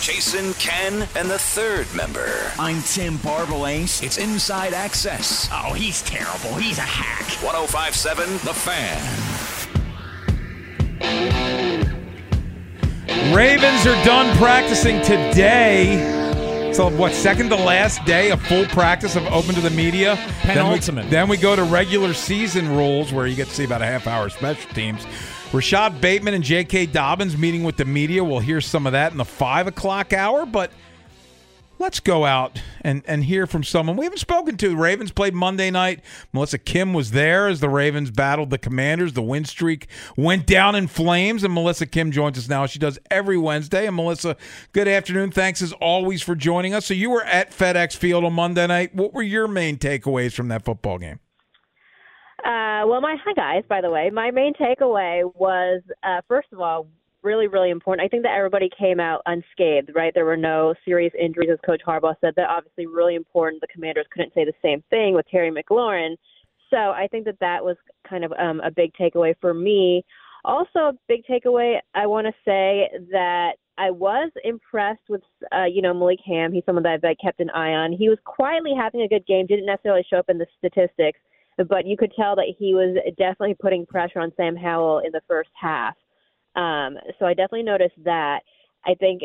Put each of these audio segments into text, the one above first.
Jason, Ken, and the third member. I'm Tim Barbalace. It's Inside Access. Oh, he's terrible. He's a hack. 1057 The Fan. Ravens are done practicing today. So what? Second to last day of full practice of open to the media. Penultimate. Then we, then we go to regular season rules where you get to see about a half hour special teams. Rashod Bateman and J.K. Dobbins meeting with the media. We'll hear some of that in the five o'clock hour, but let's go out and, and hear from someone we haven't spoken to. Ravens played Monday night. Melissa Kim was there as the Ravens battled the Commanders. The win streak went down in flames, and Melissa Kim joins us now. She does every Wednesday. And Melissa, good afternoon. Thanks as always for joining us. So you were at FedEx Field on Monday night. What were your main takeaways from that football game? Uh, well, my hi guys. By the way, my main takeaway was uh, first of all really really important. I think that everybody came out unscathed. Right, there were no serious injuries, as Coach Harbaugh said. That obviously really important. The Commanders couldn't say the same thing with Terry McLaurin. So I think that that was kind of um, a big takeaway for me. Also, a big takeaway. I want to say that I was impressed with, uh, you know, Malik Hamm. He's someone that I kept an eye on. He was quietly having a good game. Didn't necessarily show up in the statistics, but you could tell that he was definitely putting pressure on Sam Howell in the first half. Um, so I definitely noticed that. I think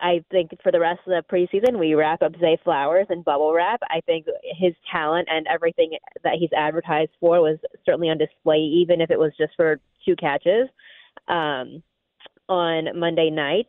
I think for the rest of the preseason, we wrap up Zay Flowers and bubble wrap. I think his talent and everything that he's advertised for was certainly on display, even if it was just for two catches um, on Monday night.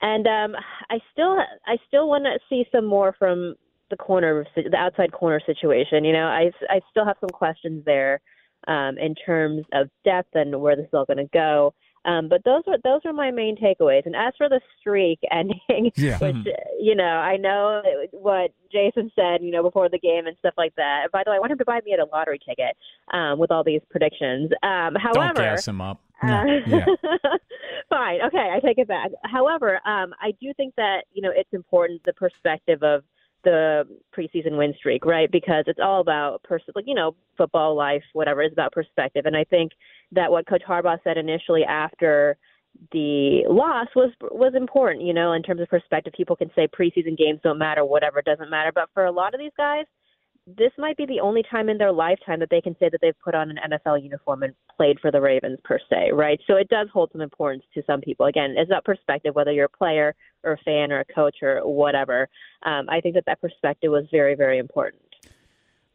And um, I still, I still want to see some more from the corner, the outside corner situation. You know, I, I still have some questions there um, in terms of depth and where this is all going to go. Um, but those were those were my main takeaways. And as for the streak ending, Yeah. which you know, I know what Jason said, you know, before the game and stuff like that. By the way, I want him to buy me a lottery ticket um, with all these predictions. Um, Don't however, gas him up. uh, Yeah. Fine. Okay, I take it back. However, um, I do think that you know it's important the perspective of the preseason win streak, right? Because it's all about person, like you know, football life, whatever. It's about perspective, and I think that what Coach Harbaugh said initially after the loss was was important. You know, in terms of perspective, people can say preseason games don't matter, whatever, doesn't matter. But for a lot of these guys, this might be the only time in their lifetime that they can say that they've put on an NFL uniform and played for the Ravens per se, right? So it does hold some importance to some people. Again, it's that perspective, whether you're a player or a fan or a coach or whatever. Um, I think that that perspective was very, very important.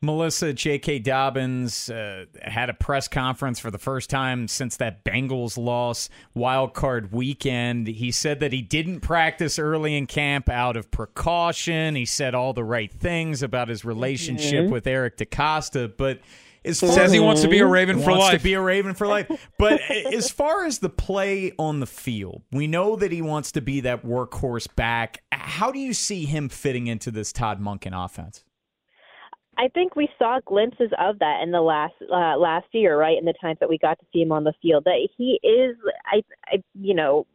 Melissa J.K. Dobbins uh, had a press conference for the first time since that Bengals loss wild card weekend. He said that he didn't practice early in camp out of precaution. He said all the right things about his relationship with Eric DeCosta, but as far Says he wants to be a Raven for life. to be a Raven for life. But as far as the play on the field, we know that he wants to be that workhorse back. How do you see him fitting into this Todd Monken offense? I think we saw glimpses of that in the last uh, last year, right? In the times that we got to see him on the field, that he is, I, I, you know,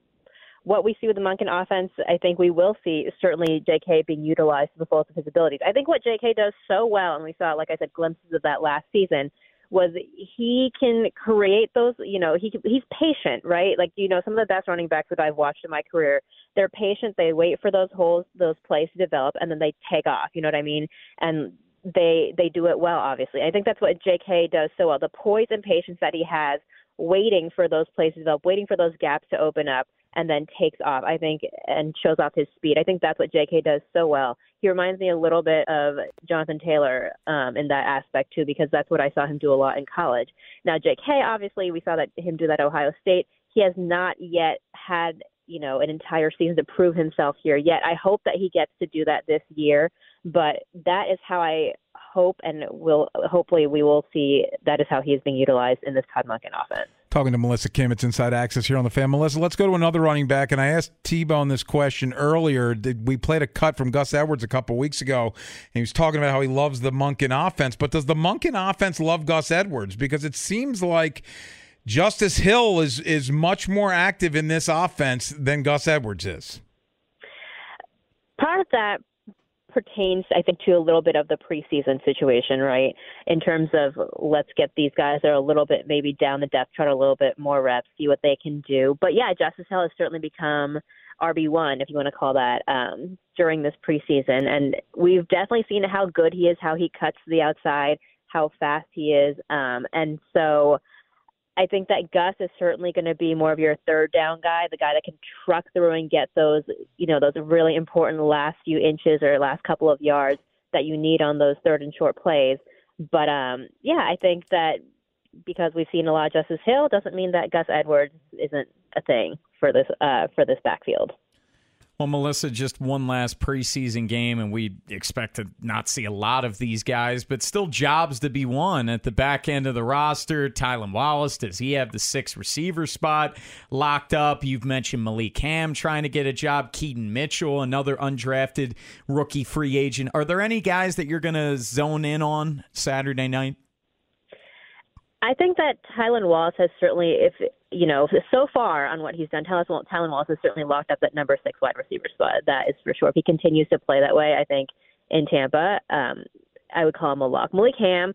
what we see with the Monken offense. I think we will see certainly J.K. being utilized to the fullest of his abilities. I think what J.K. does so well, and we saw, like I said, glimpses of that last season, was he can create those. You know, he he's patient, right? Like you know, some of the best running backs that I've watched in my career, they're patient. They wait for those holes, those plays to develop, and then they take off. You know what I mean? And they they do it well obviously i think that's what jk does so well the poise and patience that he has waiting for those to develop waiting for those gaps to open up and then takes off. I think and shows off his speed. I think that's what J.K. does so well. He reminds me a little bit of Jonathan Taylor um, in that aspect too, because that's what I saw him do a lot in college. Now J.K. obviously we saw that him do that at Ohio State. He has not yet had you know an entire season to prove himself here yet. I hope that he gets to do that this year, but that is how I hope and will hopefully we will see that is how he is being utilized in this Todd Monken offense. Talking to Melissa Kim, it's Inside Access here on the fan. Melissa, let's go to another running back. And I asked T Bone this question earlier. Did we played a cut from Gus Edwards a couple weeks ago, and he was talking about how he loves the Monken offense. But does the Monken offense love Gus Edwards? Because it seems like Justice Hill is is much more active in this offense than Gus Edwards is. Part of that pertains, I think, to a little bit of the preseason situation, right? In terms of let's get these guys that are a little bit maybe down the depth chart a little bit more reps, see what they can do. But yeah, Justice Hill has certainly become RB one, if you want to call that, um, during this preseason, and we've definitely seen how good he is, how he cuts to the outside, how fast he is, um, and so I think that Gus is certainly going to be more of your third down guy, the guy that can truck through and get those, you know, those really important last few inches or last couple of yards that you need on those third and short plays. But um, yeah, I think that because we've seen a lot of Justice Hill doesn't mean that Gus Edwards isn't a thing for this uh, for this backfield. Well, Melissa, just one last preseason game, and we expect to not see a lot of these guys, but still jobs to be won at the back end of the roster. Tylan Wallace, does he have the six receiver spot locked up? You've mentioned Malik Hamm trying to get a job, Keaton Mitchell, another undrafted rookie free agent. Are there any guys that you're going to zone in on Saturday night? I think that Tylan Wallace has certainly, if you know, so far on what he's done, Tylan, Tylan Wallace has certainly locked up that number six wide receiver spot. That is for sure. If he continues to play that way, I think in Tampa, um, I would call him a lock. Malik Hamm,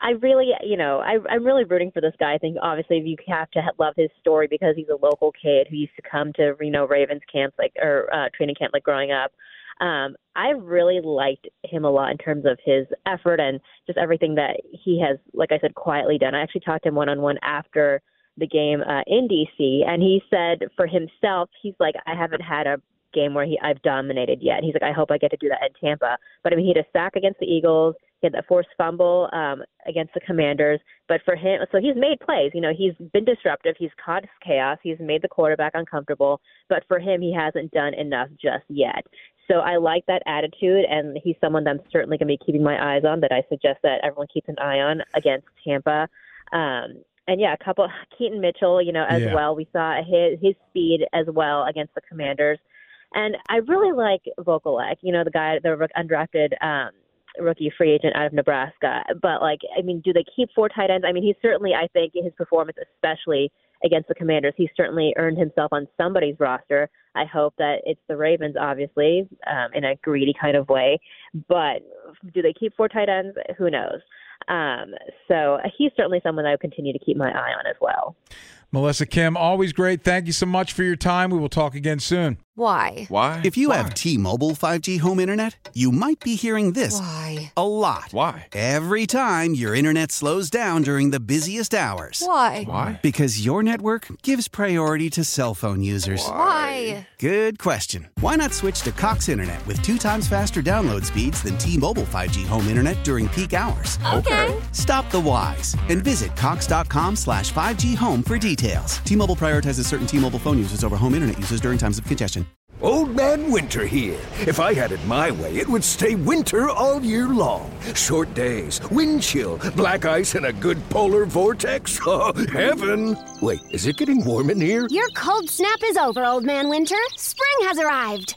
I really, you know, I, I'm really rooting for this guy. I think obviously you have to love his story because he's a local kid who used to come to Reno Ravens camps like or uh, training camp like growing up. Um, I really liked him a lot in terms of his effort and just everything that he has, like I said, quietly done. I actually talked to him one on one after the game uh, in DC, and he said for himself, he's like, I haven't had a game where he I've dominated yet. He's like, I hope I get to do that in Tampa. But I mean, he had a sack against the Eagles. He had that forced fumble um, against the Commanders. But for him, so he's made plays. You know, he's been disruptive. He's caused chaos. He's made the quarterback uncomfortable. But for him, he hasn't done enough just yet. So I like that attitude, and he's someone that I'm certainly going to be keeping my eyes on. That I suggest that everyone keeps an eye on against Tampa. Um, and yeah, a couple Keaton Mitchell, you know, as Yeah. well. We saw his his speed as well against the Commanders, and I really like Vokolek. You know, the guy, the undrafted um, rookie free agent out of Nebraska. But like, I mean, do they keep four tight ends? I mean, he's certainly, I think, in his performance, especially against the Commanders, He certainly earned himself on somebody's roster. I hope that it's the Ravens, obviously, um, in a greedy kind of way. But do they keep four tight ends? Who knows? Um, so he's certainly someone I would continue to keep my eye on as well. Melissa Kim, always great. Thank you so much for your time. We will talk again soon. Why? Why? If you have T-Mobile 5G home internet, you might be hearing this Why? a lot. Why? Every time your internet slows down during the busiest hours. Why? Why? Because your network gives priority to cell phone users. Why? Good question. Why not switch to Cox Internet with two times faster download speeds than T-Mobile 5G home internet during peak hours? Okay. Stop the whys and visit cox.com slash 5G home for details. T-Mobile prioritizes certain T-Mobile phone users over home internet users during times of congestion. Old Man Winter here. If I had it my way, it would stay winter all year long. Short days, wind chill, black ice, and a good polar vortex. Oh, heaven! Wait, is it getting warm in here? Your cold snap is over, Old Man Winter. Spring has arrived.